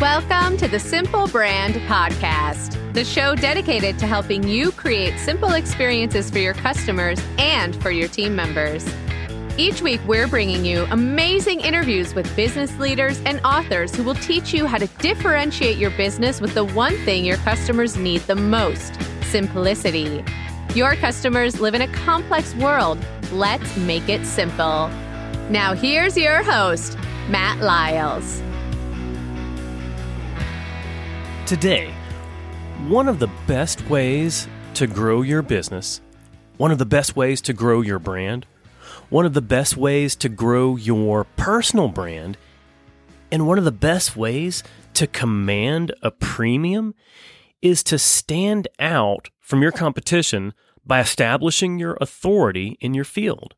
Welcome to the Simple Brand Podcast, the show dedicated to helping you create simple experiences for your customers and for your team members. Each week, we're bringing you amazing interviews with business leaders and authors who will teach you how to differentiate your business with the one thing your customers need the most simplicity. Your customers live in a complex world. Let's make it simple. Now, here's your host, Matt Lyles. Today, one of the best ways to grow your business, one of the best ways to grow your brand, one of the best ways to grow your personal brand, and one of the best ways to command a premium is to stand out from your competition by establishing your authority in your field.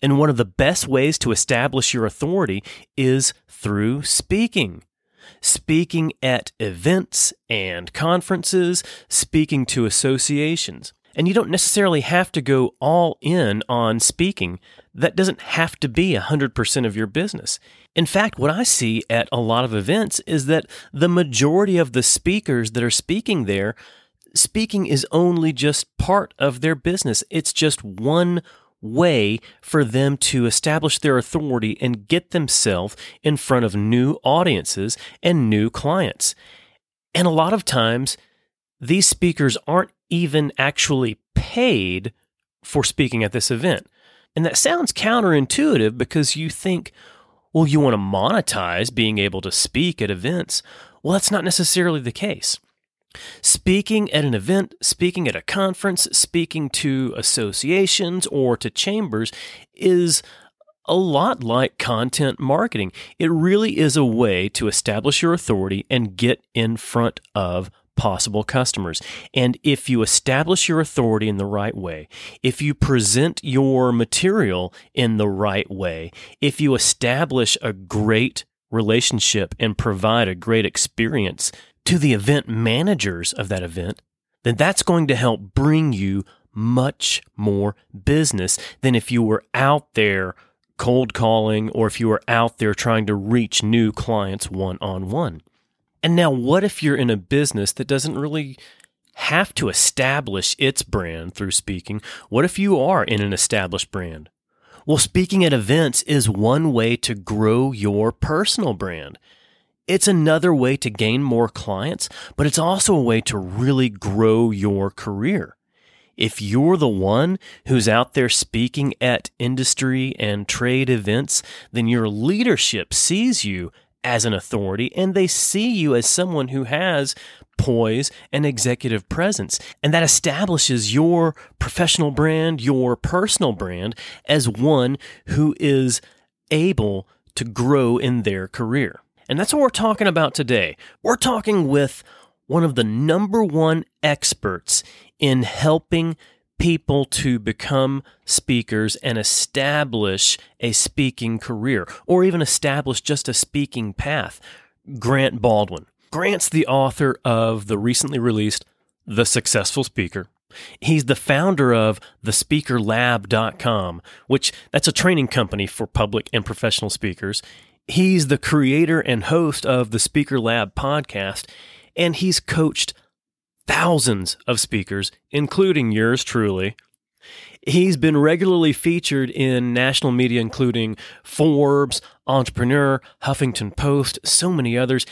And one of the best ways to establish your authority is through speaking speaking at events and conferences, speaking to associations. And you don't necessarily have to go all in on speaking. That doesn't have to be 100% of your business. In fact, what I see at a lot of events is that the majority of the speakers that are speaking there, speaking is only just part of their business. It's just one way for them to establish their authority and get themselves in front of new audiences and new clients. And a lot of times, these speakers aren't even actually paid for speaking at this event. And that sounds counterintuitive because you think, well, you want to monetize being able to speak at events. Well, that's not necessarily the case. Speaking at an event, speaking at a conference, speaking to associations or to chambers is a lot like content marketing. It really is a way to establish your authority and get in front of possible customers. And if you establish your authority in the right way, if you present your material in the right way, if you establish a great relationship and provide a great experience to the event managers of that event, then that's going to help bring you much more business than if you were out there cold calling or if you were out there trying to reach new clients one on one. And now, what if you're in a business that doesn't really have to establish its brand through speaking? What if you are in an established brand? Well, speaking at events is one way to grow your personal brand. It's another way to gain more clients, but it's also a way to really grow your career. If you're the one who's out there speaking at industry and trade events, then your leadership sees you as an authority and they see you as someone who has poise and executive presence. And that establishes your professional brand, your personal brand, as one who is able to grow in their career. And that's what we're talking about today. We're talking with one of the number one experts in helping people to become speakers and establish a speaking career or even establish just a speaking path. Grant Baldwin. Grant's the author of the recently released The Successful Speaker. He's the founder of thespeakerlab.com, which that's a training company for public and professional speakers. He's the creator and host of the Speaker Lab podcast, and he's coached thousands of speakers, including yours truly. He's been regularly featured in national media, including Forbes, Entrepreneur, Huffington Post, so many others.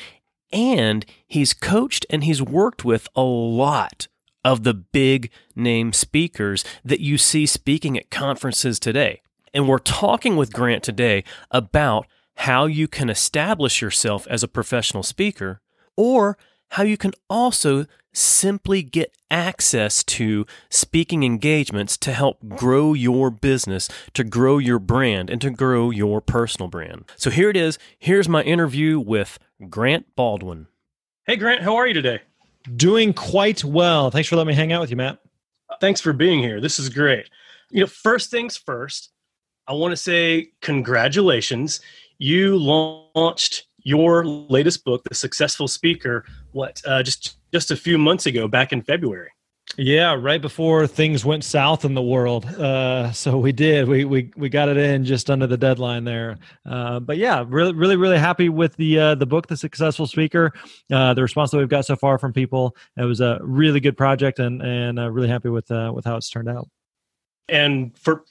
And he's coached and he's worked with a lot of the big name speakers that you see speaking at conferences today. And we're talking with Grant today about how you can establish yourself as a professional speaker, or how you can also simply get access to speaking engagements to help grow your business, to grow your brand, and to grow your personal brand. So here it is. Here's my interview with Grant Baldwin. Hey, Grant, how are you today? Doing quite well. Thanks for letting me hang out with you, Matt. Thanks for being here. This is great. You know, first things first, I want to say congratulations you launched your latest book, The Successful Speaker, what uh, just just a few months ago, back in February. Yeah, right before things went south in the world. Uh, so we did. We, we we got it in just under the deadline there. Uh, but yeah, really, really, really happy with the uh, the book, The Successful Speaker. Uh, the response that we've got so far from people. It was a really good project, and and uh, really happy with uh, with how it's turned out. And for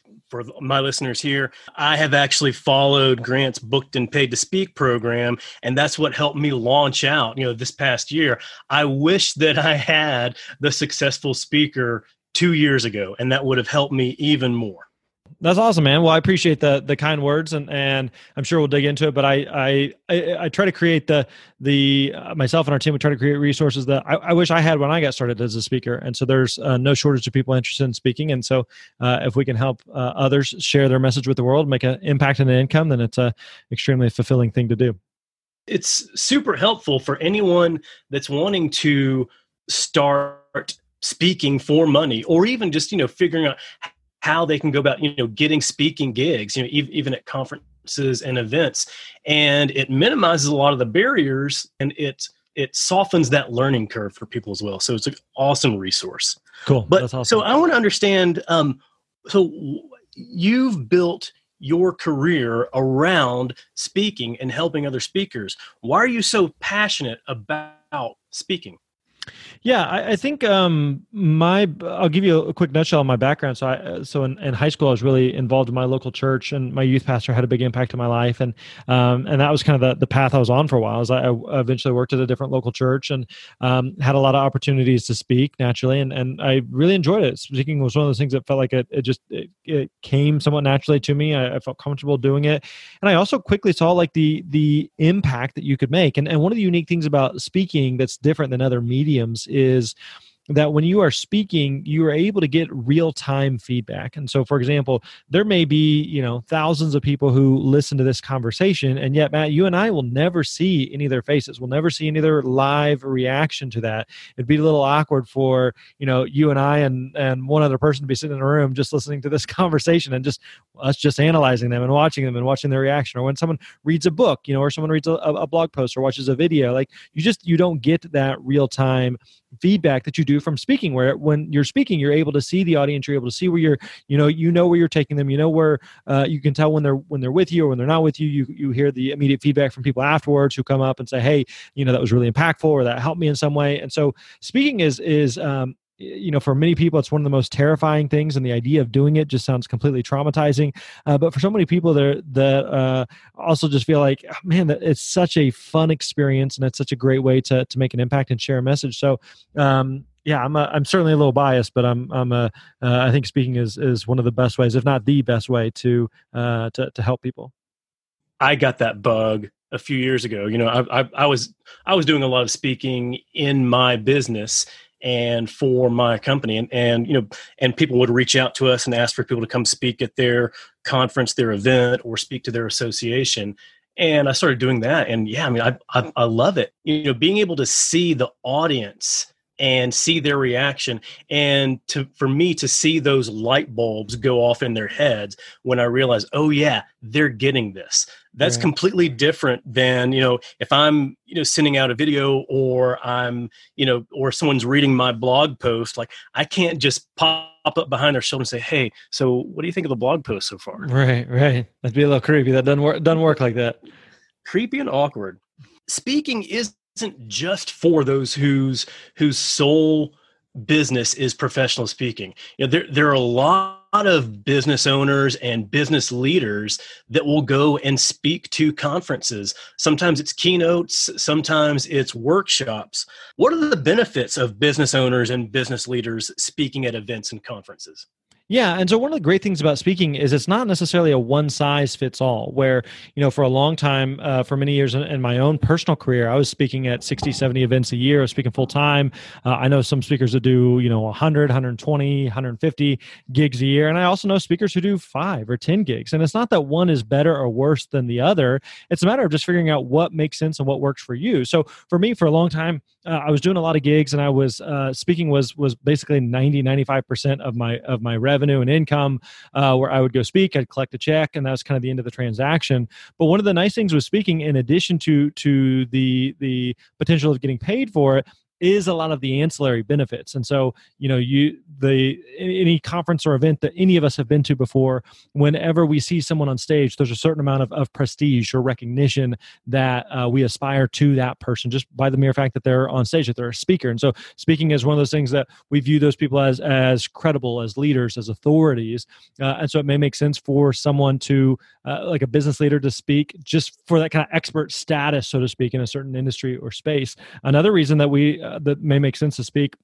for my listeners here, I have actually followed Grant's booked and paid to speak program, and that's what helped me launch out. You know, this past year, I wish that I had the successful speaker two years ago, and that would have helped me even more. That's awesome, man. Well, I appreciate the the kind words, and and I'm sure we'll dig into it. But I I I, try to create the the uh, myself and our team would try to create resources that I, I, wish I had when I got started as a speaker. And so there's uh, no shortage of people interested in speaking. And so uh, if we can help uh, others share their message with the world, make an impact in an income, then it's a extremely fulfilling thing to do. It's super helpful for anyone that's wanting to start speaking for money or even just you know figuring out how they can go about you know getting speaking gigs you know even at conferences and events. And it minimizes a lot of the barriers and it it softens that learning curve for people as well. So it's an awesome resource. Cool. But awesome. so i want to understand um so you've built your career around speaking and helping other speakers. Why are you so passionate about speaking yeah, I, I, think um, my I'll give you a quick nutshell of my background. So, I so in, in, high school, I was really involved in my local church, and my youth pastor had a big impact on my life, and um, and that was kind of the, the path I was on for a while. As I, I eventually worked at a different local church and um, had a lot of opportunities to speak naturally, and and I really enjoyed it. Speaking was one of those things that felt like it, it just it, it came somewhat naturally to me. I, I, felt comfortable doing it, and I also quickly saw like the the impact that you could make. And and one of the unique things about speaking that's different than other mediums is that when you are speaking you are able to get real time feedback. And so for example there may be you know thousands of people who listen to this conversation and yet matt you and i will never see any of their faces. We'll never see any of their live reaction to that. It'd be a little awkward for you know you and i and and one other person to be sitting in a room just listening to this conversation and just us just analyzing them and watching them and watching their reaction. Or when someone reads a book you know or someone reads a, a blog post or watches a video like you just you don't get that real time feedback that you do from speaking where when you're speaking you're able to see the audience you're able to see where you're you know you know where you're taking them you know where uh, you can tell when they're when they're with you or when they're not with you. You you hear the immediate feedback from people afterwards who come up and say hey you know that was really impactful or that helped me in some way. And so speaking is is um, you know for many people it's one of the most terrifying things and the idea of doing it just sounds completely traumatizing uh, but for so many people that that uh, also just feel like oh, man it's such a fun experience and it's such a great way to to make an impact and share a message so um, yeah, I'm a, I'm certainly a little biased, but I'm I'm a uh, I think speaking is is one of the best ways, if not the best way to uh, to to help people. I got that bug a few years ago. You know, I, I, I was I was doing a lot of speaking in my business, and for my company. And, and you know and people would reach out to us and ask for people to come speak at their conference their event or speak to their association. And i started doing that. And yeah i mean i i, I love it. You know being able to see the audience and see their reaction. And to for me to see those light bulbs go off in their heads when i realize oh yeah they're getting this. That's right. completely different than you know if i'm you know sending out a video or i'm you know or someone's reading my blog post like i can't just pop up behind their shoulder and say hey so what do you think of the blog post so far? Right right. That'd be a little creepy. That doesn't work doesn't work like that. Creepy and awkward. Speaking is isn't just for those whose whose sole business is professional speaking. You know, there there are a lot of business owners and business leaders that will go and speak to conferences. Sometimes it's keynotes, sometimes it's workshops. What are the benefits of business owners and business leaders speaking at events and conferences? Yeah, and so one of the great things about speaking is it's not necessarily a one size fits all. Where you know, for a long time, uh, for many years in, in, my own personal career, I was speaking at 60, 70 events a year. I was speaking full time. Uh, I know some speakers that do you know 100, 120, 150 gigs a year, and I also know speakers who do five or 10 gigs. And it's not that one is better or worse than the other. It's a matter of just figuring out what makes sense and what works for you. So for me, for a long time, uh, I was doing a lot of gigs, and I was uh, speaking was was basically 90, 95 percent of my of my revenue revenue and income uh, where I would go speak, I'd collect a check, and that was kind of the end of the transaction. But one of the nice things with speaking, in addition to to the the potential of getting paid for it, is a lot of the ancillary benefits. And so, you know, you the any conference or event that any of us have been to before, whenever we see someone on stage, there's a certain amount of, of prestige or recognition that uh, we aspire to that person just by the mere fact that they're on stage, that they're a speaker. And so, speaking is one of those things that we view those people as as credible, as leaders, as authorities. Uh, and so, it may make sense for someone to, uh, like a business leader, to speak just for that kind of expert status, so to speak, in a certain industry or space. Another reason that we that may make sense to speak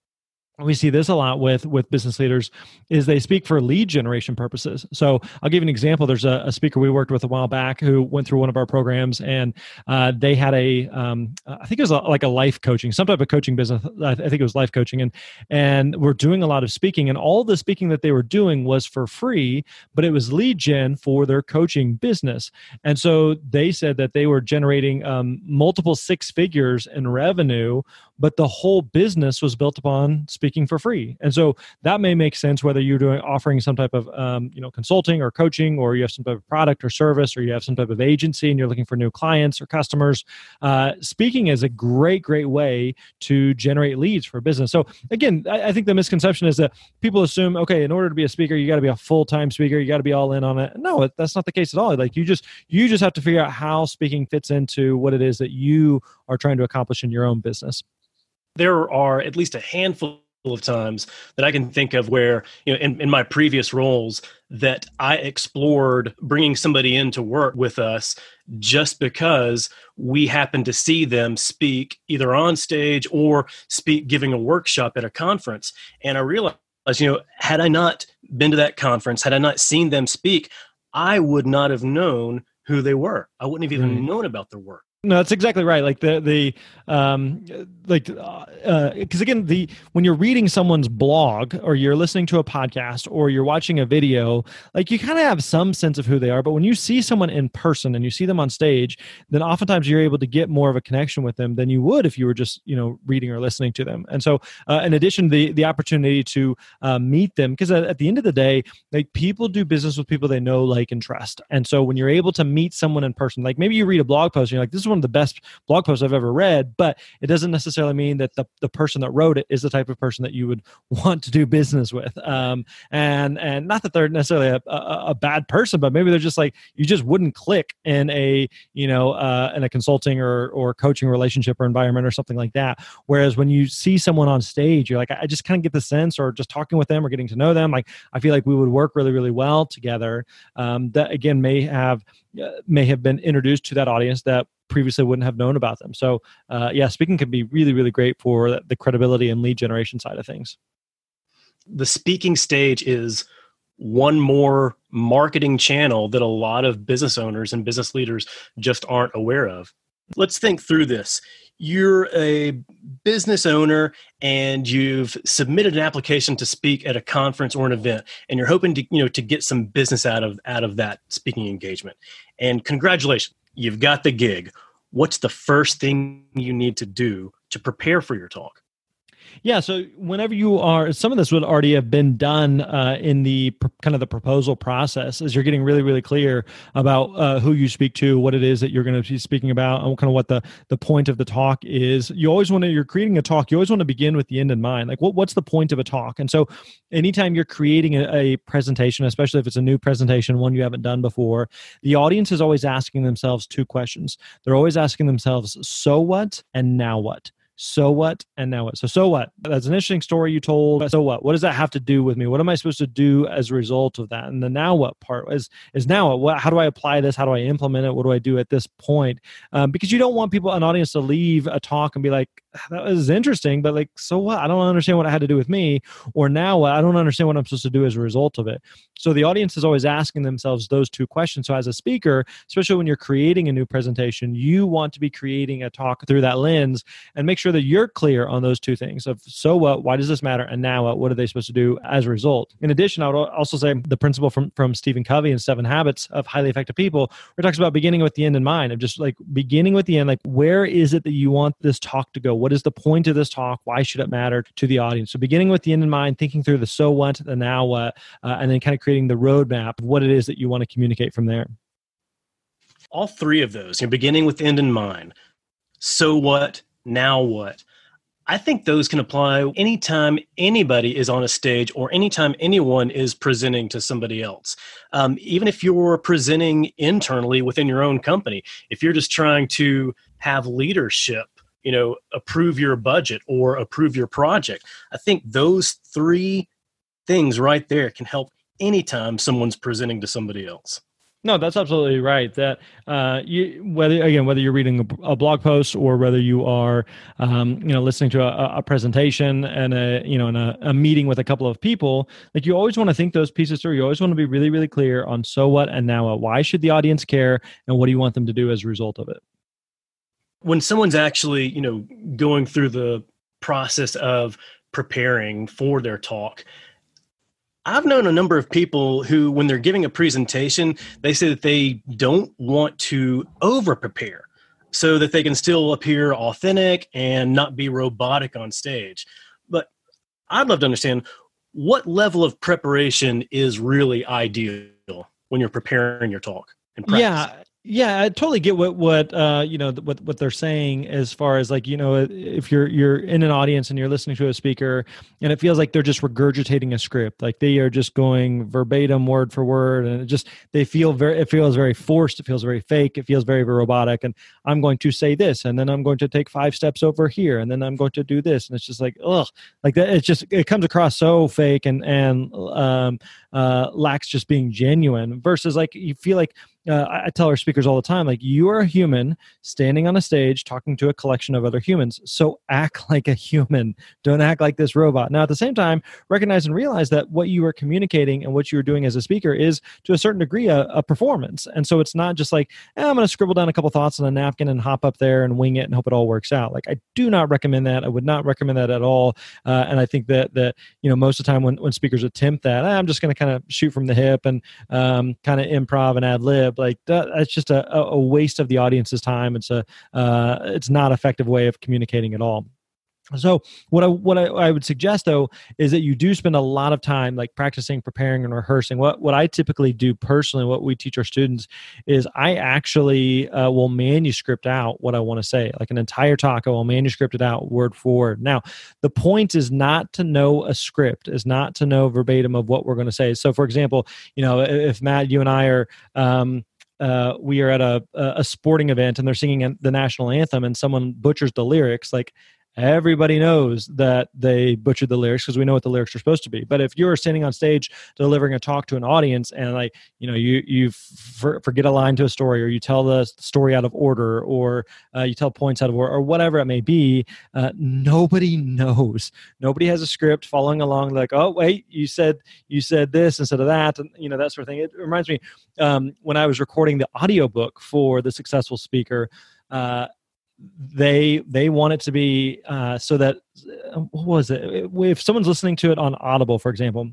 we see this a lot with with business leaders is they speak for lead generation purposes. So i'll give you an example. There's a, a speaker we worked with a while back who went through one of our programs and uh, they had a um, i think it was a, like a life coaching some type of coaching business. I think it was life coaching. And and we're doing a lot of speaking and all the speaking that they were doing was for free but it was lead gen for their coaching business. And so they said that they were generating um, multiple six figures in revenue but the whole business was built upon speaking for free. And so that may make sense whether you're doing offering some type of um, you know consulting or coaching or you have some type of product or service or you have some type of agency and you're looking for new clients or customers. Uh, speaking is a great great way to generate leads for business. So again I, I think the misconception is that people assume okay in order to be a speaker you got to be a full-time speaker you got to be all in on it. No that's not the case at all. Like you just you just have to figure out how speaking fits into what it is that you are trying to accomplish in your own business. There are at least a handful of times that I can think of where, you know, in, in my previous roles, that I explored bringing somebody in to work with us just because we happened to see them speak either on stage or speak giving a workshop at a conference. And I realized, you know, had I not been to that conference, had I not seen them speak, I would not have known who they were. I wouldn't have even mm. known about their work. No, that's exactly right. Like the the um like because uh, again the when you're reading someone's blog or you're listening to a podcast or you're watching a video, like you kind of have some sense of who they are. But when you see someone in person and you see them on stage, then oftentimes you're able to get more of a connection with them than you would if you were just you know reading or listening to them. And so, uh, in addition, the the opportunity to uh, meet them because at, at the end of the day, like people do business with people they know, like, and trust. And so when you're able to meet someone in person, like maybe you read a blog post and you're like, this is one of the best blog posts I've ever read, but it doesn't necessarily mean that the, the person that wrote it is the type of person that you would want to do business with. Um, and and not that they're necessarily a, a, a, bad person, but maybe they're just like you just wouldn't click in a you know uh, in a consulting or or coaching relationship or environment or something like that. Whereas when you see someone on stage, you're like I just kind of get the sense, or just talking with them or getting to know them, like I feel like we would work really really well together. Um, that again may have may have been introduced to that audience that previously wouldn't have known about them. So, uh, yeah, speaking can be really, really great for the credibility and lead generation side of things. The speaking stage is one more marketing channel that a lot of business owners and business leaders just aren't aware of. Let's think through this. You're a business owner and you've submitted an application to speak at a conference or an event and you're hoping to, you know, to get some business out of out of that speaking engagement. And congratulations, you've got the gig. What's the first thing you need to do to prepare for your talk? Yeah. So whenever you are, some of this would already have been done uh, in the pr- kind of the proposal process, as you're getting really, really clear about uh, who you speak to, what it is that you're going to be speaking about, and kind of what the the point of the talk is. You always want to, you're creating a talk. You always want to begin with the end in mind. Like, what, what's the point of a talk? And so, anytime you're creating a, a presentation, especially if it's a new presentation, one you haven't done before, the audience is always asking themselves two questions. They're always asking themselves, "So what?" and "Now what." So what? And now what? So so what? That's an interesting story you told. So what? What does that have to do with me? What am i supposed to do as a result of that? And the now what part is is now what? How do i apply this? How do i implement it? What do i do at this point? Um, because you don't want people an audience to leave a talk and be like that was interesting, but like, so what? I don't understand what it had to do with me. Or now I don't understand what I'm supposed to do as a result of it. So the audience is always asking themselves those two questions. So as a speaker, especially when you're creating a new presentation, you want to be creating a talk through that lens and make sure that you're clear on those two things of so what, why does this matter? And now what, what are they supposed to do as a result? In addition, I would also say the principle from, from Stephen Covey and Seven Habits of Highly Effective People, where it talks about beginning with the end in mind of just like beginning with the end, like where is it that you want this talk to go? What is the point of this talk? Why should it matter to the audience? So, beginning with the end in mind, thinking through the so what, the now what, uh, and then kind of creating the roadmap of what it is that you want to communicate from there. All three of those, you know, beginning with end in mind, so what, now what. I think those can apply anytime anybody is on a stage or anytime anyone is presenting to somebody else. Um, even if you're presenting internally within your own company, if you're just trying to have leadership, you know, approve your budget or approve your project, I think those three things right there can help anytime someone's presenting to somebody else. No, that's absolutely right. That uh, you whether again whether you're reading a, a blog post or whether you are um, you know listening to a, a, presentation and a you know in a, a meeting with a couple of people, like you always want to think those pieces through. You always want to be really really clear on so what and now what. Why should the audience care, and what do you want them to do as a result of it? When someone's actually you know going through the process of preparing for their talk I've known a number of people who, when they're giving a presentation, they say that they don't want to over prepare so that they can still appear authentic and not be robotic on stage. But I'd love to understand what level of preparation is really ideal when you're preparing your talk and practice. Yeah, yeah, I totally get what what uh, you know what what they're saying as far as like you know if you're you're in an audience and you're listening to a speaker and it feels like they're just regurgitating a script, like they are just going verbatim word for word, and it just they feel very it feels very forced, it feels very fake, it feels very, robotic. And I'm going to say this, and then I'm going to take five steps over here, and then I'm going to do this, and it's just like ugh, like that. It just it comes across so fake and and um, uh, lacks just being genuine. Versus like you feel like uh, I tell our speakers all the time, like you are a human standing on a stage talking to a collection of other humans. So act like a human. Don't act like this robot. Now, at the same time, recognize and realize that what you are communicating and what you are doing as a speaker is to a certain degree a, a performance. And so it's not just like eh, I'm going to scribble down a couple thoughts on a napkin and hop up there and wing it and hope it all works out. Like I do not recommend that. I would not recommend that at all. Uh, and I think that that you know most of the time when when speakers attempt that, eh, I'm just going to kind of shoot from the hip and um, kind of improv and ad lib like that, that's just a, a waste of the audience's time it's a uh, it's not effective way of communicating at all so what I what I, I, would suggest though is that you do spend a lot of time like practicing, preparing, and rehearsing. What what I typically do personally, what we teach our students is I actually uh, will manuscript out what I want to say, like an entire talk. I will manuscript it out word for word. Now, the point is not to know a script, is not to know verbatim of what we're going to say. So, for example, you know, if Matt, you and I are um, uh, we are at a a sporting event and they're singing the national anthem and someone butchers the lyrics like everybody knows that they butchered the lyrics because we know what the lyrics are supposed to be. But if you're standing on stage delivering a talk to an audience and like you know you you forget a line to a story or you tell the story out of order or uh, you tell points out of order or whatever it may be uh, nobody knows. Nobody has a script following along like oh wait you said you said this instead of that and you know that sort of thing. It reminds me um, when i was recording the audiobook for the successful speaker uh, they they want it to be uh, so that uh, what was it? If someone's listening to it on audible for example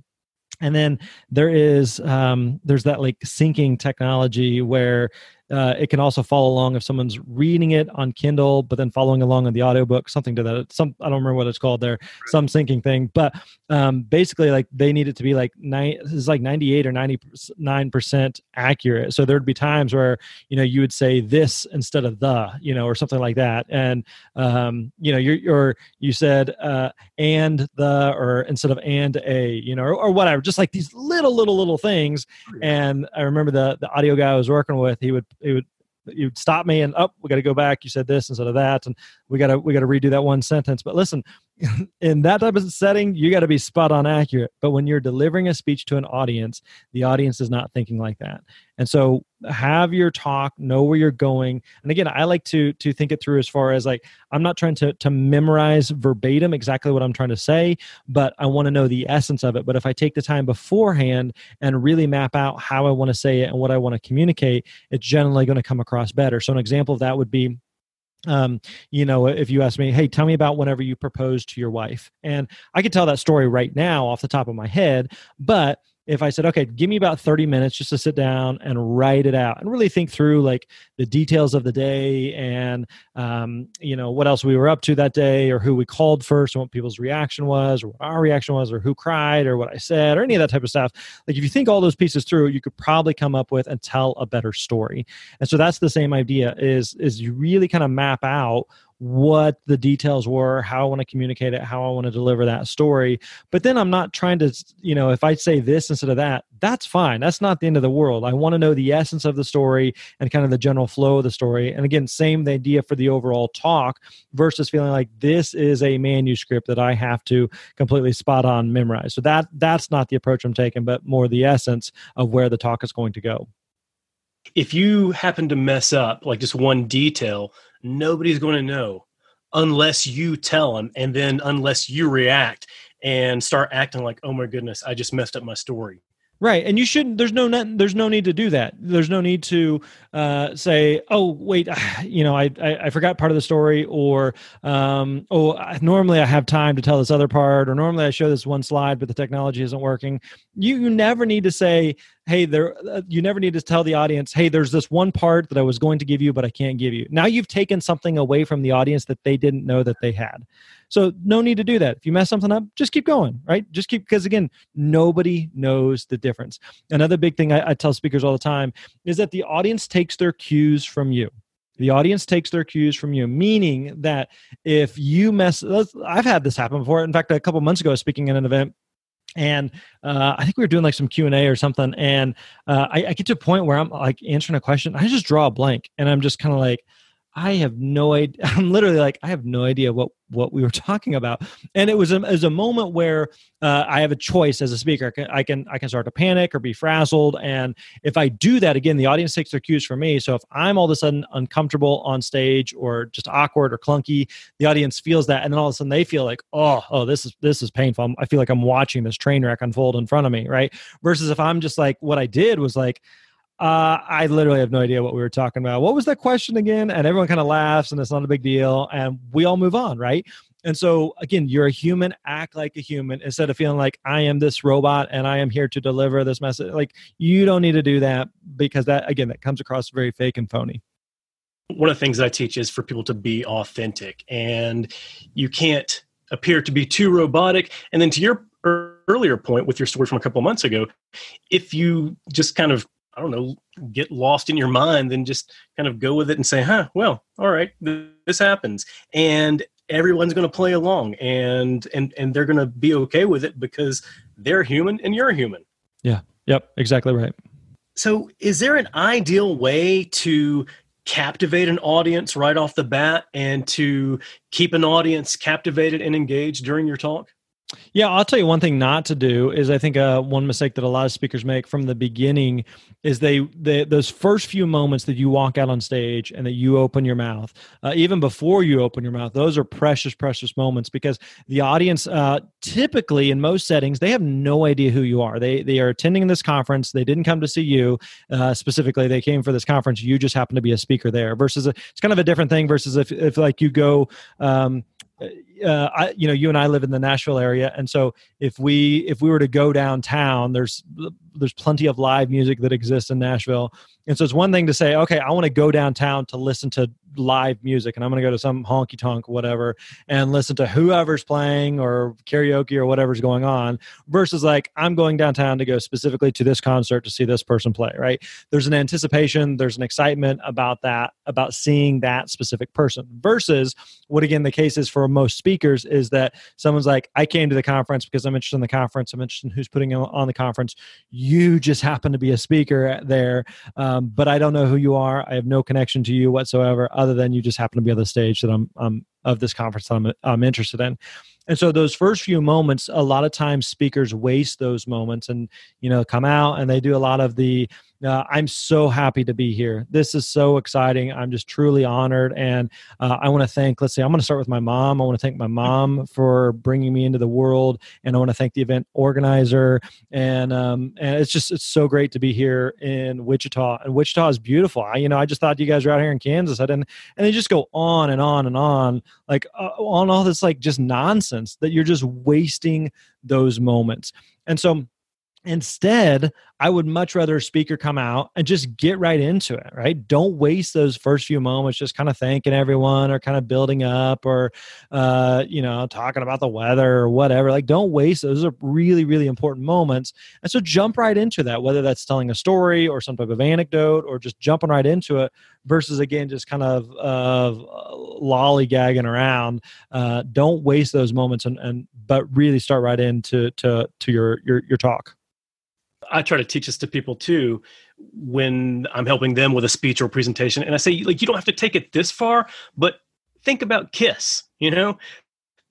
and then there is um, there's that like syncing technology where uh, it can also follow along if someone's reading it on Kindle, but then following along on the audiobook, something to that. Some I don't remember what it's called there, some syncing thing. But um, basically, like they need it to be like nine, is like ninety eight or ninety nine percent accurate. So there'd be times where you know you would say this instead of the, you know, or something like that, and um, you know, you're, you're you said uh, and the or instead of and a, you know, or, or whatever. Just like these little little little things. And I remember the the audio guy I was working with, he would it would you'd stop me and up oh, we got to go back. You said this instead of that and we got to we got to redo that one sentence. But listen in that type of setting you got to be spot on accurate. But when you're delivering a speech to an audience the audience is not thinking like that. And so have your talk know where you're going. And again i like to to think it through as far as like i'm not trying to to memorize verbatim exactly what i'm trying to say but i want to know the essence of it. But if i take the time beforehand and really map out how i want to say it and what i want to communicate it's generally going to come across better. So an example of that would be um, you know, if you ask me, hey, tell me about whenever you proposed to your wife. And I could tell that story right now off the top of my head, but if I said, okay, give me about 30 minutes just to sit down and write it out and really think through like the details of the day and, um, you know, what else we were up to that day or who we called first and what people's reaction was or what our reaction was or who cried or what I said or any of that type of stuff. Like if you think all those pieces through, you could probably come up with and tell a better story. And so that's the same idea is, is you really kind of map out what the details were, how I want to communicate it, how I want to deliver that story. But then I'm not trying to, you know, if I say this instead of that, that's fine. That's not the end of the world. I want to know the essence of the story and kind of the general flow of the story. And again, same idea for the overall talk versus feeling like this is a manuscript that I have to completely spot on memorize. So that that's not the approach I'm taking, but more the essence of where the talk is going to go. If you happen to mess up like just one detail, nobody's going to know unless you tell them and then unless you react and start acting like oh my goodness i just messed up my story Right, and you shouldn't. There's no there's no need to do that. There's no need to uh, say, "Oh, wait, you know, I, I, I forgot part of the story," or um, "Oh, normally I have time to tell this other part," or "Normally I show this one slide, but the technology isn't working." You you never need to say, "Hey, there." Uh, you never need to tell the audience, "Hey, there's this one part that I was going to give you, but I can't give you." Now you've taken something away from the audience that they didn't know that they had. So no need to do that. If you mess something up, just keep going, right? Just keep because again, nobody knows the difference. Another big thing I, I tell speakers all the time is that the audience takes their cues from you. The audience takes their cues from you, meaning that if you mess, I've had this happen before. In fact, a couple months ago, speaking at an event, and uh, I think we were doing like some Q and A or something, and uh, I, I, get to a point where I'm like answering a question, I just draw a blank, and I'm just kind of like, I have no idea. I'm literally like, I have no idea what what we were talking about. And it was a, it was a moment where uh, I have a choice as a speaker. I can, I can I can start to panic or be frazzled. And if I do that again, the audience takes their cues from me. So if I'm all of a sudden uncomfortable on stage or just awkward or clunky, the audience feels that, and then all of a sudden they feel like, oh, oh, this is this is painful. I feel like I'm watching this train wreck unfold in front of me, right? Versus if I'm just like, what I did was like uh, I literally have no idea what we were talking about. What was that question again? And everyone kind of laughs and it's not a big deal. And we all move on, right? And so, again, you're a human, act like a human instead of feeling like I am this robot and I am here to deliver this message. Like, you don't need to do that because that, again, that comes across very fake and phony. One of the things I teach is for people to be authentic. And you can't appear to be too robotic. And then to your earlier point with your story from a couple months ago, if you just kind of I don't know, get lost in your mind, then just kind of go with it and say, huh, well, all right, this happens. And everyone's going to play along and, and, and they're going to be okay with it because they're human and you're human. Yeah. Yep. Exactly right. So is there an ideal way to captivate an audience right off the bat and to keep an audience captivated and engaged during your talk? Yeah, I'll tell you one thing not to do is I think uh, one mistake that a lot of speakers make from the beginning is they, they those first few moments that you walk out on stage and that you open your mouth, uh, even before you open your mouth, those are precious, precious moments because the audience uh, typically in most settings they have no idea who you are. They they are attending this conference. They didn't come to see you uh, specifically. They came for this conference. You just happen to be a speaker there. Versus a, it's kind of a different thing. Versus if if like you go. Um, uh, I, you know, you and I live in the Nashville area, and so if we if we were to go downtown, there's there's plenty of live music that exists in Nashville, and so it's one thing to say, okay, I want to go downtown to listen to live music, and I'm going to go to some honky tonk, whatever, and listen to whoever's playing or karaoke or whatever's going on, versus like I'm going downtown to go specifically to this concert to see this person play. Right? There's an anticipation, there's an excitement about that, about seeing that specific person. Versus what again the case is for most speakers is that someone's like, I came to the conference because I'm interested in the conference. I'm interested in who's putting on the conference. You just happen to be a speaker there, um, but I don't know who you are. I have no connection to you whatsoever, other than you just happen to be on the stage that I'm, I'm of this conference that I'm, I'm interested in. And so those first few moments, a lot of times speakers waste those moments and, you know, come out and they do a lot of the, uh, I'm so happy to be here. This is so exciting. I'm just truly honored. And uh, I want to thank, let's say, I'm going to start with my mom. I want to thank my mom for bringing me into the world. And I want to thank the event organizer. And, um, and it's just, it's so great to be here in Wichita. And Wichita is beautiful. I, you know, I just thought you guys were out here in Kansas. I didn't, and they just go on and on and on, like uh, on all this, like just nonsense that you're just wasting those moments. And so, Instead, I would much rather a speaker come out and just get right into it, right? Don't waste those first few moments just kind of thanking everyone or kind of building up or, uh, you know, talking about the weather or whatever. Like, don't waste those. are really, really important moments. And so jump right into that, whether that's telling a story or some type of anecdote or just jumping right into it versus, again, just kind of uh, lollygagging around. Uh, don't waste those moments, and, and but really start right into to to your your your talk. I try to teach this to people too when I'm helping them with a speech or presentation. And I say, like, you don't have to take it this far, but think about Kiss, you know?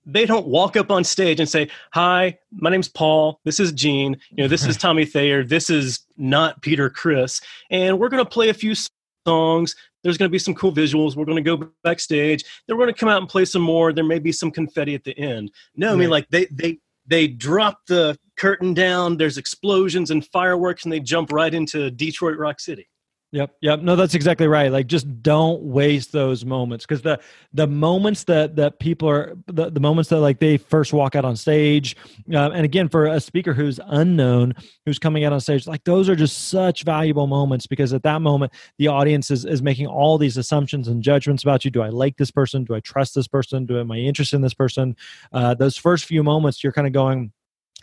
They don't walk up on stage and say, Hi, my name's Paul. This is Gene. You know, this is Tommy Thayer. This is not Peter Criss. And we're going to play a few songs. There's going to be some cool visuals. We're going to go backstage. Then we're going to come out and play some more. There may be some confetti at the end. No, I mean, like, they, they, they drop the curtain down, there's explosions and fireworks, and they jump right into Detroit Rock City. Yep, yep. No, that's exactly right. Like, just don't waste those moments because the the moments that that people are the, the moments that like they first walk out on stage, uh, and again for a speaker who's unknown, who's coming out on stage, like those are just such valuable moments because at that moment the audience is is making all these assumptions and judgments about you. Do I like this person? Do I trust this person? Do am I interested in this person? Uh, those first few moments, you're kind of going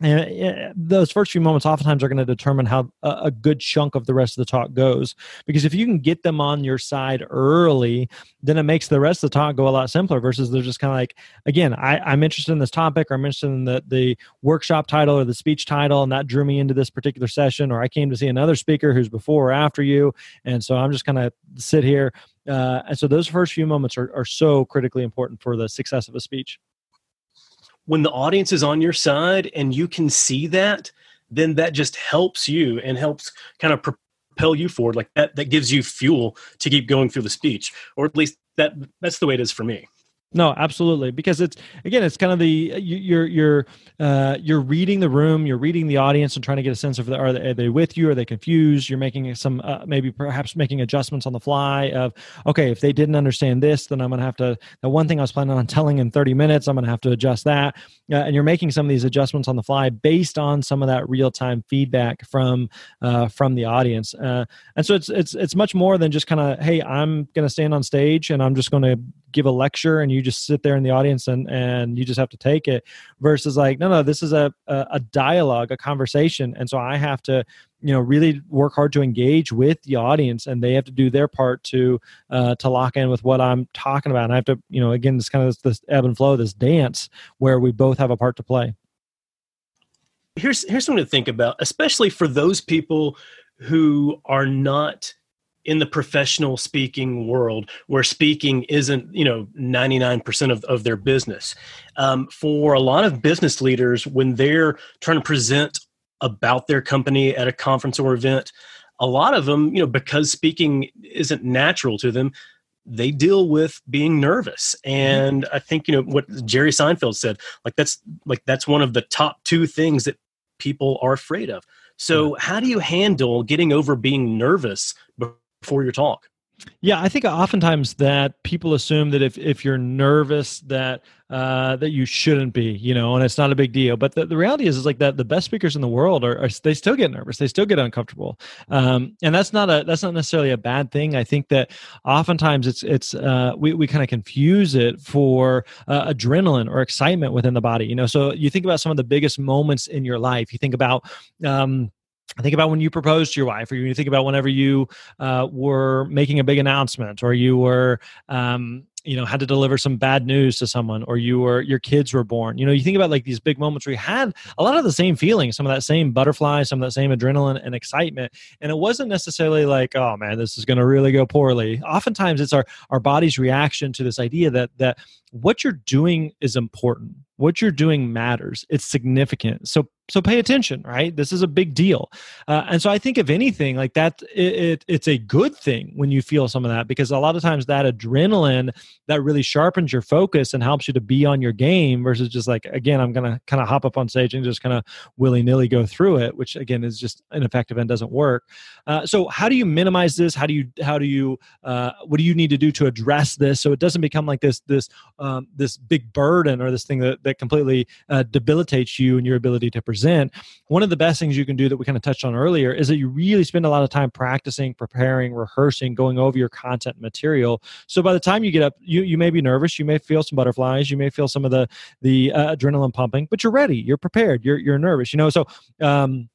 and those first few moments oftentimes are going to determine how a good chunk of the rest of the talk goes. Because if you can get them on your side early then it makes the rest of the talk go a lot simpler versus they're just kind of like again I, am interested in this topic or i'm interested in the, the workshop title or the speech title and that drew me into this particular session or i came to see another speaker who's before or after you. And so i'm just going to sit here uh, and so those first few moments are, are so critically important for the success of a speech when the audience is on your side and you can see that, then that just helps you and helps kind of propel you forward. Like that, that gives you fuel to keep going through the speech, or at least that that's the way it is for me. No, absolutely, because it's again, it's kind of the you're you're uh, you're reading the room, you're reading the audience, and trying to get a sense of are they, are they with you, are they confused? You're making some uh, maybe perhaps making adjustments on the fly of okay, if they didn't understand this, then I'm going to have to the one thing I was planning on telling in 30 minutes, I'm going to have to adjust that, uh, and you're making some of these adjustments on the fly based on some of that real time feedback from uh, from the audience, uh, and so it's it's it's much more than just kind of hey, I'm going to stand on stage and I'm just going to give a lecture and you just sit there in the audience and and you just have to take it versus like no no this is a a, dialogue a conversation. And so i have to you know really work hard to engage with the audience and they have to do their part to uh, to lock in with what i'm talking about. And i have to you know again this kind of this ebb and flow this dance where we both have a part to play. Here's here's something to think about especially for those people who are not in the professional speaking world where speaking isn't you know 99% of, of their business. Um, for a lot of business leaders when they're trying to present about their company at a conference or event a lot of them you know because speaking isn't natural to them they deal with being nervous. And i think you know what jerry seinfeld said like that's like that's one of the top two things that people are afraid of. So how do you handle getting over being nervous before your talk. Yeah, I think oftentimes that people assume that if, if you're nervous that uh, that you shouldn't be, you know, and it's not a big deal. But the, the reality is, is like that the best speakers in the world are, are they still get nervous, they still get uncomfortable, um, and that's not a that's not necessarily a bad thing. I think that oftentimes it's it's uh, we we kind of confuse it for uh, adrenaline or excitement within the body, you know. So you think about some of the biggest moments in your life. You think about um, think about when you proposed to your wife or you think about whenever you uh, were making a big announcement or you were um, you know had to deliver some bad news to someone or you were your kids were born. You know you think about like these big moments where you had a lot of the same feelings some of that same butterfly some of that same adrenaline and excitement and it wasn't necessarily like oh man this is going to really go poorly. Oftentimes it's our our body's reaction to this idea that that what you're doing is important. What you're doing matters. It's significant. So so pay attention right? This is a big deal. Uh, and so i think if anything like that it, it, it's a good thing when you feel some of that because a lot of times that adrenaline that really sharpens your focus and helps you to be on your game versus just like again i'm gonna kind of hop up on stage and just kind of willy-nilly go through it which again is just ineffective and doesn't work. Uh, so how do you minimize this? How do you how do you uh, what do you need to do to address this? So it doesn't become like this this um, this big burden or this thing that, that completely uh, debilitates you and your ability to present one of the best things you can do that we kind of touched on earlier is that you really spend a lot of time practicing preparing rehearsing going over your content material. So by the time you get up you, you may be nervous you may feel some butterflies you may feel some of the the uh, adrenaline pumping but you're ready you're prepared you're, you're nervous you know? So um,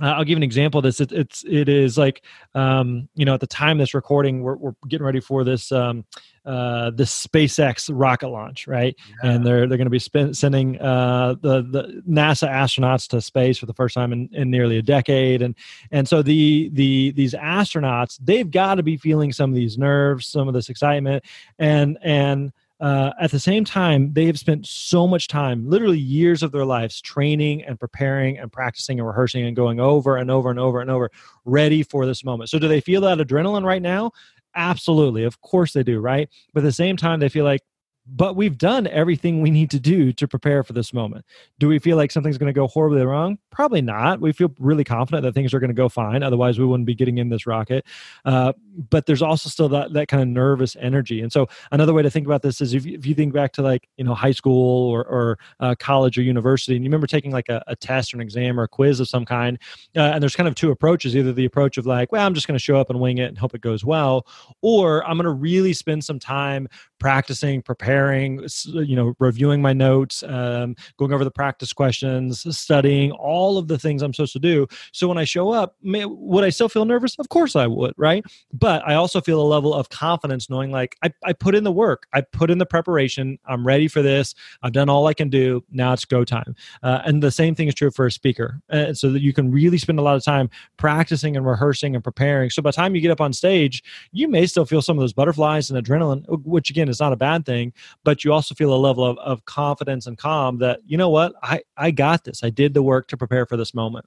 uh, I'll give an example of this. It, it's it is like um, you know at the time this recording, we're, we're getting ready for this um, uh, this SpaceX rocket launch, right? Yeah. And they're they're going to be spin, sending uh, the the NASA astronauts to space for the first time in, in nearly a decade, and and so the the these astronauts they've got to be feeling some of these nerves, some of this excitement, and and uh, at the same time, they have spent so much time, literally years of their lives, training and preparing and practicing and rehearsing and going over and over and over and over, ready for this moment. So, do they feel that adrenaline right now? Absolutely. Of course they do, right? But at the same time, they feel like, but we've done everything we need to do to prepare for this moment. Do we feel like something's going to go horribly wrong? Probably not. We feel really confident that things are going to go fine. Otherwise, we wouldn't be getting in this rocket. Uh, but there's also still that, that kind of nervous energy. And so, another way to think about this is if you, if you think back to like, you know, high school or, or uh, college or university, and you remember taking like a, a, test or an exam or a quiz of some kind, uh, and there's kind of two approaches either the approach of like, well, I'm just going to show up and wing it and hope it goes well, or I'm going to really spend some time practicing, preparing, you know, reviewing my notes, um, going over the practice questions, studying, all of the things I'm supposed to do. So when I show up, may, would I still feel nervous? Of course I would, right? But I also feel a level of confidence knowing like I, I put in the work, I put in the preparation, I'm ready for this, I've done all I can do. Now it's go time. Uh, and the same thing is true for a speaker. And so that you can really spend a lot of time practicing and rehearsing and preparing. So by the time you get up on stage, you may still feel some of those butterflies and adrenaline, which again it's not a bad thing, but you also feel a level of, of confidence and calm that, you know what, I, I got this. I did the work to prepare for this moment.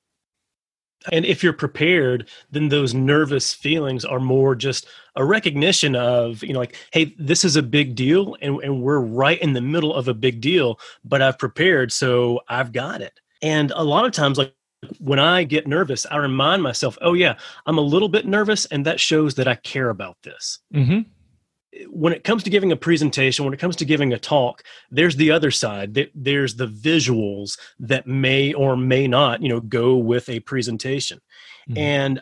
And if you're prepared, then those nervous feelings are more just a recognition of, you know, like, hey, this is a big deal and, and we're right in the middle of a big deal, but I've prepared, so I've got it. And a lot of times, like when I get nervous, I remind myself, oh, yeah, I'm a little bit nervous, and that shows that I care about this. Mm-hmm when it comes to giving a presentation, when it comes to giving a talk, there's the other side. There's the visuals that may or may not, you know, go with a presentation. Mm-hmm. And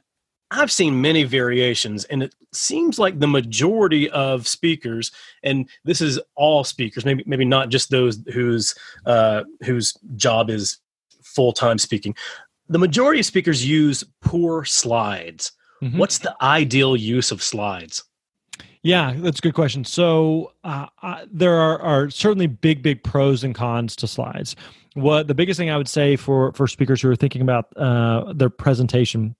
I've seen many variations, and it seems like the majority of speakers, and this is all speakers, maybe maybe not just those whose uh, whose job is full time speaking. The majority of speakers use poor slides. Mm-hmm. What's the ideal use of slides? Yeah, that's a good question. So uh, uh, there are, are certainly big, big pros and cons to slides. What the biggest thing I would say for for speakers who are thinking about uh, their presentation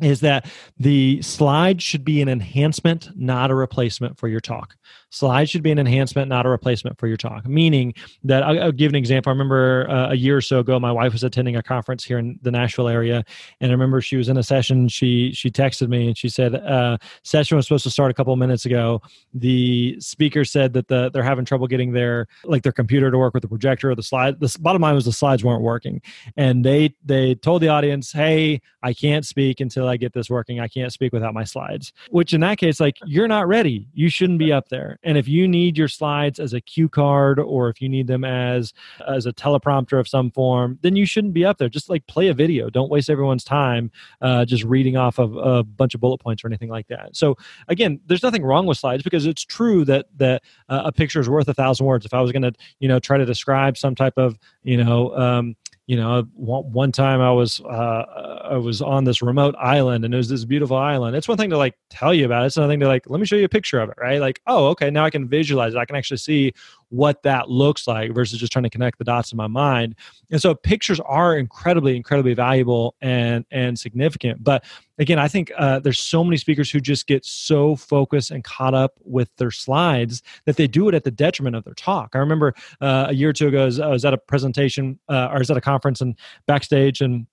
is that the slide should be an enhancement, not a replacement for your talk. Slides should be an enhancement, not a replacement for your talk. Meaning that I'll, I'll give an example. I remember uh, a year or so ago, my wife was attending a conference here in the Nashville area, and I remember she was in a session. She she texted me and she said, uh, "Session was supposed to start a couple minutes ago. The speaker said that the they're having trouble getting their like their computer to work with the projector or the slide. The bottom line was the slides weren't working, and they they told the audience, "Hey, I can't speak until I get this working. I can't speak without my slides." Which in that case, like you're not ready. You shouldn't be up there and if you need your slides as a cue card or if you need them as as a teleprompter of some form, then you shouldn't be up there. Just like play a video. Don't waste everyone's time uh, just reading off of a bunch of bullet points or anything like that. So again, there's nothing wrong with slides because it's true that that uh, a picture is worth a thousand words. If I was going to you know try to describe some type of you know um, you know one time i was uh, i was on this remote island and it was this beautiful island. It's one thing to like tell you about it. It's another thing to like let me show you a picture of it right? Like oh okay now i can visualize it. I can actually see what that looks like versus just trying to connect the dots in my mind. And so pictures are incredibly incredibly valuable and and significant. But again i think uh, there's so many speakers who just get so focused and caught up with their slides that they do it at the detriment of their talk. I remember uh, a year or two ago I was, I was at a presentation uh, or I was at a conference and backstage and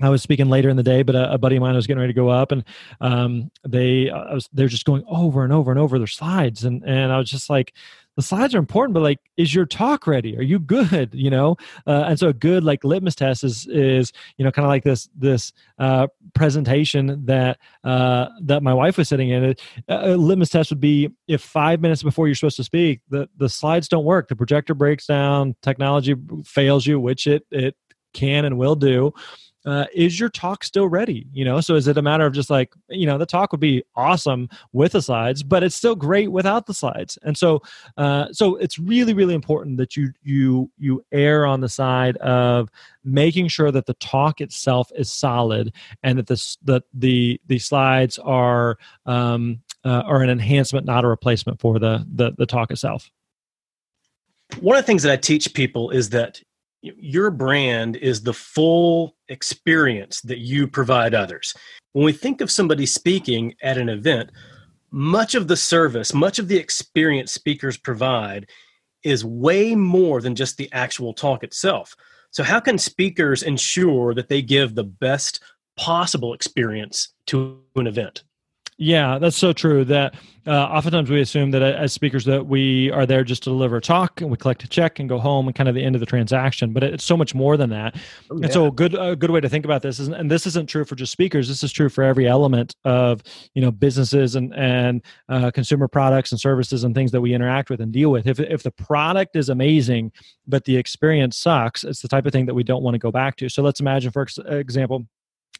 I was speaking later in the day, but a, a, buddy of mine was getting ready to go up, and um, they was they're just going over and over and over their slides, and and I was just like, the slides are important, but like, is your talk ready? Are you good? You know, uh, and so a good like litmus test is is you know kind of like this this uh, presentation that uh, that my wife was sitting in. A, litmus test would be if five minutes before you're supposed to speak, the the slides don't work, the projector breaks down, technology fails you, which it it can and will do uh, is your talk still ready? You know so is it a matter of just like you know the talk would be awesome with the slides but it's still great without the slides. And so uh, so it's really really important that you you you err on the side of making sure that the talk itself is solid and that the that the the slides are um, uh, are an enhancement not a replacement for the, the the talk itself. One of the things that i teach people is that your brand is the full experience that you provide others. When we think of somebody speaking at an event, much of the service, much of the experience speakers provide is way more than just the actual talk itself. So, how can speakers ensure that they give the best possible experience to an event? Yeah, that's so true. That uh, oftentimes we assume that as speakers that we are there just to deliver a talk and we collect a check and go home and kind of the end of the transaction. But it's so much more than that. Oh, yeah. And so a good a good way to think about this is, and this isn't true for just speakers. This is true for every element of you know businesses and and uh, consumer products and services and things that we interact with and deal with. If if the product is amazing but the experience sucks, it's the type of thing that we don't want to go back to. So let's imagine, for example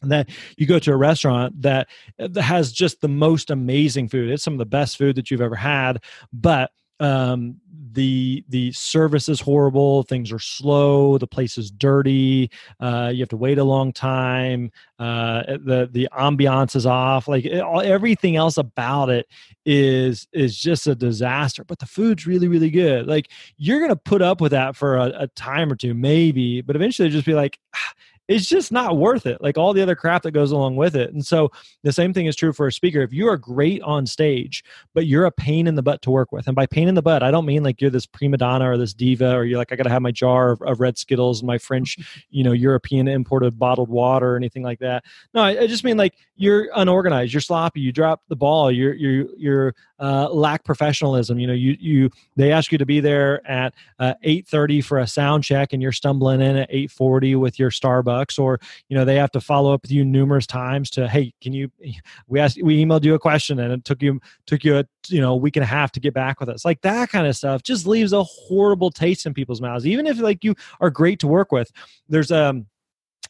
that you go to a restaurant that, that has just the most amazing food. It's some of the best food that you've ever had, but um the the service is horrible things are slow the place is dirty uh you have to wait a long time uh the the ambiance is off like it, all, everything else about it is is just a disaster but the food's really really good like you're gonna put up with that for a, a time or two maybe but eventually just be like ah, it's just not worth it like all the other crap that goes along with it. And so the same thing is true for a speaker. If you are great on stage but you're a pain in the butt to work with and by pain in the butt i don't mean like you're this prima donna or this diva or you're like i gotta have my jar of, of red skittles and my french you know european imported bottled water or anything like that. No I, I, just mean like you're unorganized you're sloppy you drop the ball you're you're you're uh, lack professionalism. You know you you they ask you to be there at uh, 8.30 for a sound check and you're stumbling in at 8.40 with your starbucks bucks or you know they have to follow up with you numerous times to hey can you we asked we emailed you a question and it took you took you a you know a week and a half to get back with us. Like that kind of stuff just leaves a horrible taste in people's mouths. Even if like you are great to work with there's um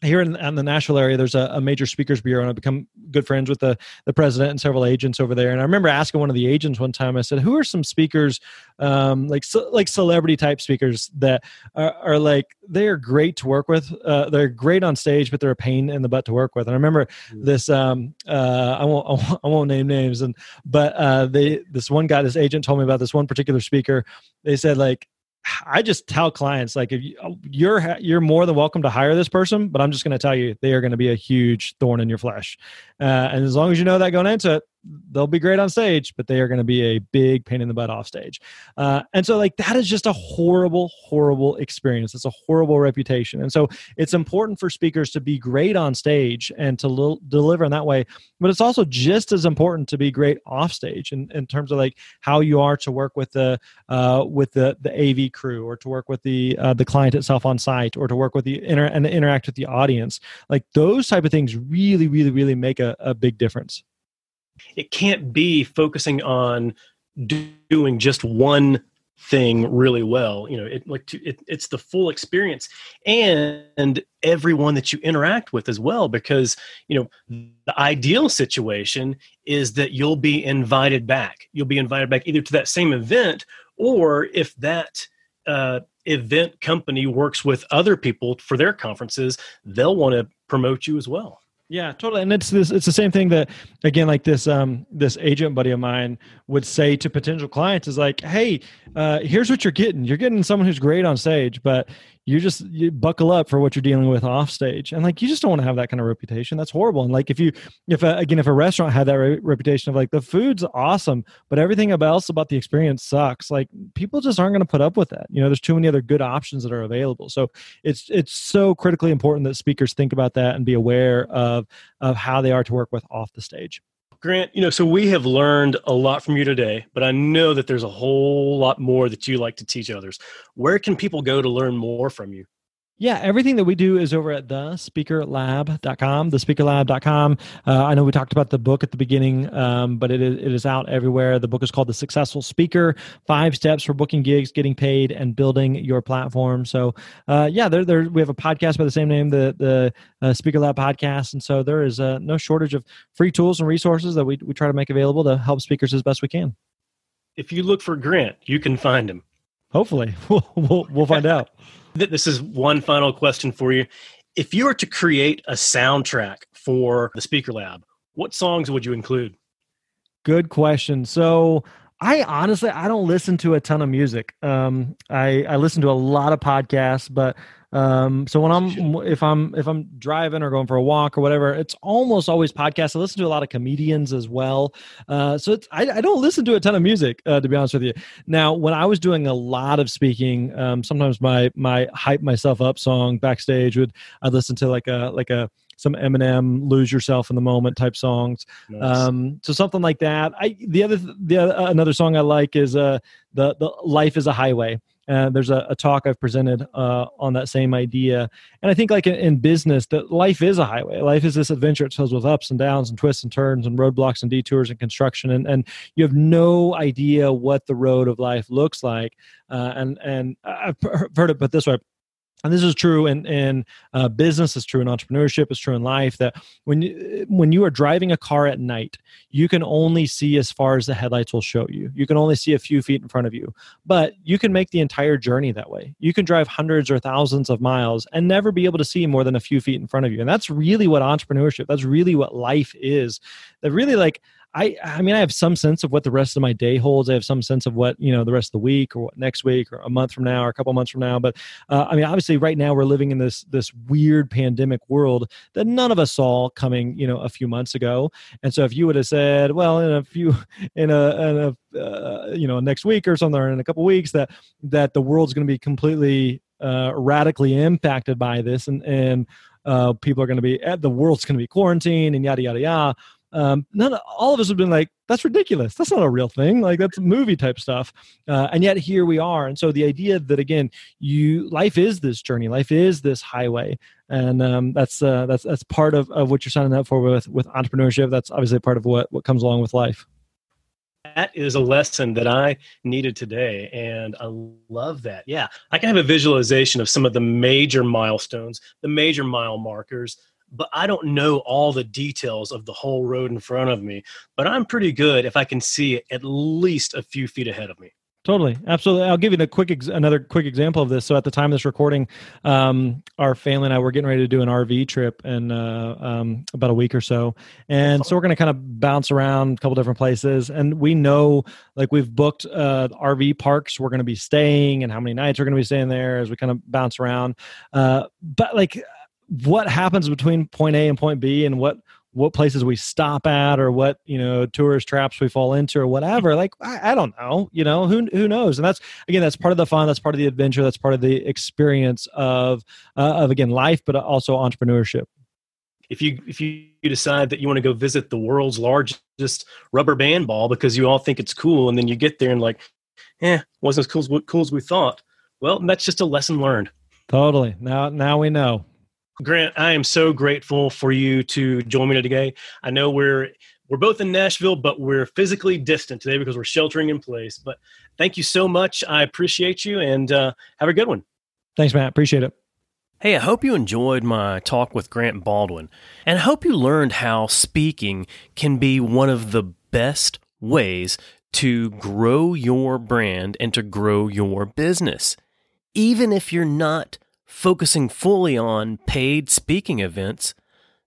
here in, in, the Nashville area, there's a, a, major speakers bureau, and I've become good friends with the, the president and several agents over there. And I remember asking one of the agents one time, I said, "Who are some speakers, um, like like celebrity type speakers that are, are, like they are great to work with? Uh, they're great on stage, but they're a pain in the butt to work with." And I remember mm. this. Um, uh, I won't I won't name names, and but uh, they this one guy, this agent told me about this one particular speaker. They said like I just tell clients like if you, you're you're more than welcome to hire this person, but I'm just going to tell you they are going to be a huge thorn in your flesh. Uh, and as long as you know that going into it, they'll be great on stage, but they are going to be a big pain in the butt off stage. Uh, and so, like, that is just a horrible, horrible experience. It's a horrible reputation. And so, it's important for speakers to be great on stage and to l- deliver in that way. But it's also just as important to be great off stage in, in terms of like how you are to work with the uh, with the the AV crew or to work with the uh, the client itself on site or to work with the inter- and interact with the audience. Like those type of things really, really, really make a, a big difference it can't be focusing on doing just one thing really well you know it like to, it, it's the full experience and everyone that you interact with as well because you know the ideal situation is that you'll be invited back. You'll be invited back either to that same event or if that uh, event company works with other people for their conferences they'll want to promote you as well yeah, totally. And it's this it's the same thing that again like this um this agent buddy of mine would say to potential clients is like, "Hey, uh here's what you're getting. You're getting someone who's great on stage, but you just you buckle up for what you're dealing with off stage and like you just don't want to have that kind of reputation. That's horrible. And like if you if a, again if a restaurant had that re- reputation of like the food's awesome but everything else about the experience sucks like people just aren't going to put up with that. You know there's too many other good options that are available. So it's it's so critically important that speakers think about that and be aware of of how they are to work with off the stage Grant, you know, so we have learned a lot from you today, but I know that there's a whole lot more that you like to teach others. Where can people go to learn more from you? Yeah, everything that we do is over at thespeakerlab.com, thespeakerlab.com. Uh, I know we talked about the book at the beginning, um, but it is, it is out everywhere. The book is called The Successful Speaker Five Steps for Booking Gigs, Getting Paid, and Building Your Platform. So, uh, yeah, there, there, we have a podcast by the same name, the, the uh, Speaker Lab podcast. And so there is uh, no shortage of free tools and resources that we, we try to make available to help speakers as best we can. If you look for Grant, you can find him. Hopefully, we'll, we'll, we'll find out. This is one final question for you. If you were to create a soundtrack for the Speaker Lab, what songs would you include? Good question. So I honestly I don't listen to a ton of music. Um, I I listen to a lot of podcasts, but um, so when I'm if I'm if I'm driving or going for a walk or whatever, it's almost always podcasts. I listen to a lot of comedians as well. Uh, so it's I, I don't listen to a ton of music uh, to be honest with you. Now when I was doing a lot of speaking, um, sometimes my my hype myself up song backstage would I'd listen to like a like a some Eminem "Lose Yourself in the Moment" type songs. Nice. Um, so something like that. I the other the uh, another song I like is uh the the "Life Is a Highway." Uh, there's a, a, talk I've presented uh, on that same idea, and I think like in, in, business, that life is a highway. Life is this adventure. It's filled with ups and downs and twists and turns and roadblocks and detours and construction, and and you have no idea what the road of life looks like. Uh, and and I've heard it put this way: and this is true in, in uh, business it's true in entrepreneurship it's true in life that when you, when you are driving a car at night you can only see as far as the headlights will show you. You can only see a few feet in front of you. But you can make the entire journey that way. You can drive hundreds or thousands of miles and never be able to see more than a few feet in front of you. And that's really what entrepreneurship that's really what life is. That really like I I mean I have some sense of what the rest of my day holds. I have some sense of what you know the rest of the week or what next week or a month from now or a couple months from now. But uh, I mean obviously right now we're living in this this weird pandemic world that none of us saw coming you know a few months ago. And so if you would have said well in a few in a, in a uh, you know next week or something or in a couple weeks that that the world's going to be completely uh, radically impacted by this and and uh, people are going to be eh, the world's going to be quarantined and yada yada yada um, none all of us have been like that's ridiculous. That's not a real thing. Like that's movie type stuff. Uh, and yet here we are. And so the idea that again you life is this journey. Life is this highway. And um, that's uh, that's that's part of, of what you're signing up for with with entrepreneurship. That's obviously part of what what comes along with life. That is a lesson that I needed today. And I love that. Yeah, I can have a visualization of some of the major milestones, the major mile markers, but I don't know all the details of the whole road in front of me. But I'm pretty good if I can see at least a few feet ahead of me. Totally, absolutely. I'll give you the quick ex- another quick example of this. So at the time of this recording, um, our family and I were getting ready to do an RV trip in uh, um, about a week or so, and so we're going to kind of bounce around a couple different places. And we know, like, we've booked uh, RV parks. We're going to be staying, and how many nights we're going to be staying there as we kind of bounce around. Uh, but like what happens between point A and point B and what what places we stop at or what you know tourist traps we fall into or whatever? Like I, I, don't know you know who who knows? And that's again that's part of the fun that's part of the adventure that's part of the experience of uh, of again life but also entrepreneurship. If you if you decide that you want to go visit the world's largest rubber band ball because you all think it's cool and then you get there and like eh wasn't as cool as, cool as we thought well that's just a lesson learned. Totally. Now now we know Grant, I am so grateful for you to join me today. I know we're we're both in Nashville, but we're physically distant today because we're sheltering in place. But thank you so much. I appreciate you, and uh, have a good one. Thanks, Matt. Appreciate it. Hey, I hope you enjoyed my talk with Grant Baldwin, and I hope you learned how speaking can be one of the best ways to grow your brand and to grow your business. Even if you're not focusing fully on paid speaking events,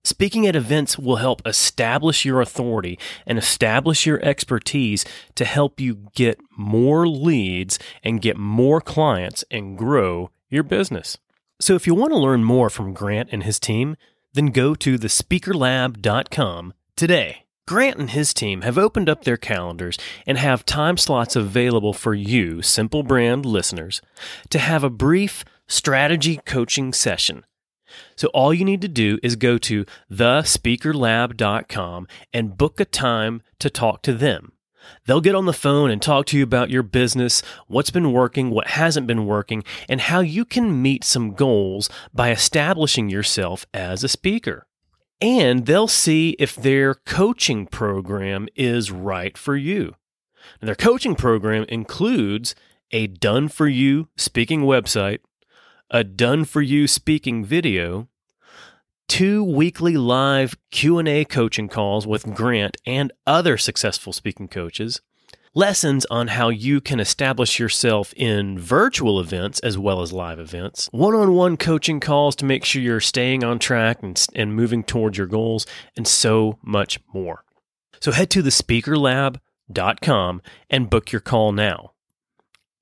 speaking at events will help establish your authority and establish your expertise to help you get more leads and get more clients and grow your business. So if you want to learn more from Grant and his team, then go to thespeakerlab.com today. Grant and his team have opened up their calendars and have time slots available for you, Simple Brand listeners, to have a brief strategy coaching session. So all you need to do is go to thespeakerlab.com and book a time to talk to them. They'll get on the phone and talk to you about your business, what's been working, what hasn't been working, and how you can meet some goals by establishing yourself as a speaker. And they'll see if their coaching program is right for you. And their coaching program includes a done for you speaking website, a done for you speaking video, two weekly live Q&A coaching calls with Grant and other successful speaking coaches, lessons on how you can establish yourself in virtual events as well as live events, one-on-one coaching calls to make sure you're staying on track and, and moving towards your goals, and so much more. So head to thespeakerlab.com and book your call now.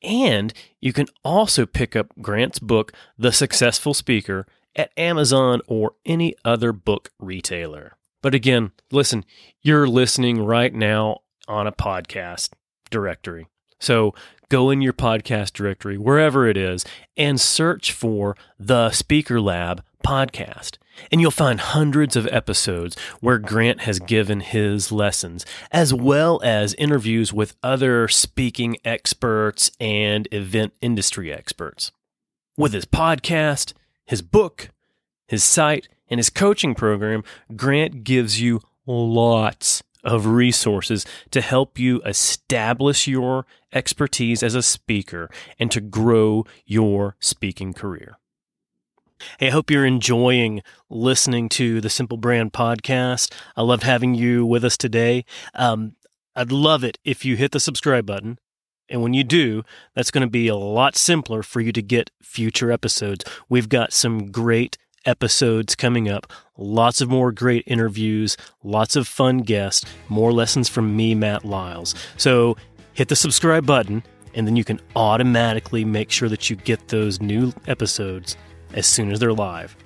And you can also pick up Grant's book, The Successful Speaker, at Amazon or any other book retailer. But again, listen, you're listening right now on a podcast directory. So go in your podcast directory, wherever it is, and search for the Speaker Lab podcast. And you'll find hundreds of episodes where Grant has given his lessons, as well as interviews with other speaking experts and event industry experts. With his podcast, his book, his site, and his coaching program, Grant gives you lots of resources to help you establish your expertise as a speaker and to grow your speaking career. Hey, I hope you're enjoying listening to the Simple Brand podcast. I loved having you with us today. Um, I'd love it if you hit the subscribe button. And when you do, that's going to be a lot simpler for you to get future episodes. We've got some great episodes coming up. Lots of more great interviews, lots of fun guests, more lessons from me, Matt Lyles. So hit the subscribe button, and then you can automatically make sure that you get those new episodes as soon as they're live.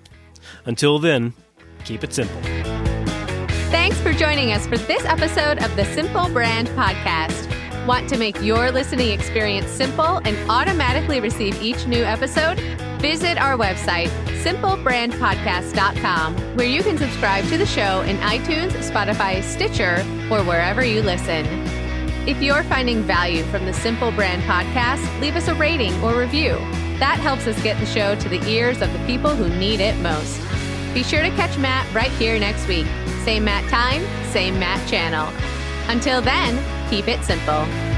Until then, keep it simple. Thanks for joining us for this episode of the Simple Brand Podcast. Want to make your listening experience simple and automatically receive each new episode? Visit our website, simplebrandpodcast.com, where you can subscribe to the show in iTunes, Spotify, Stitcher, or wherever you listen. If you're finding value from the Simple Brand podcast, leave us a rating or review. That helps us get the show to the ears of the people who need it most. Be sure to catch Matt right here next week. Same Matt time, same Matt channel. Until then, keep it simple.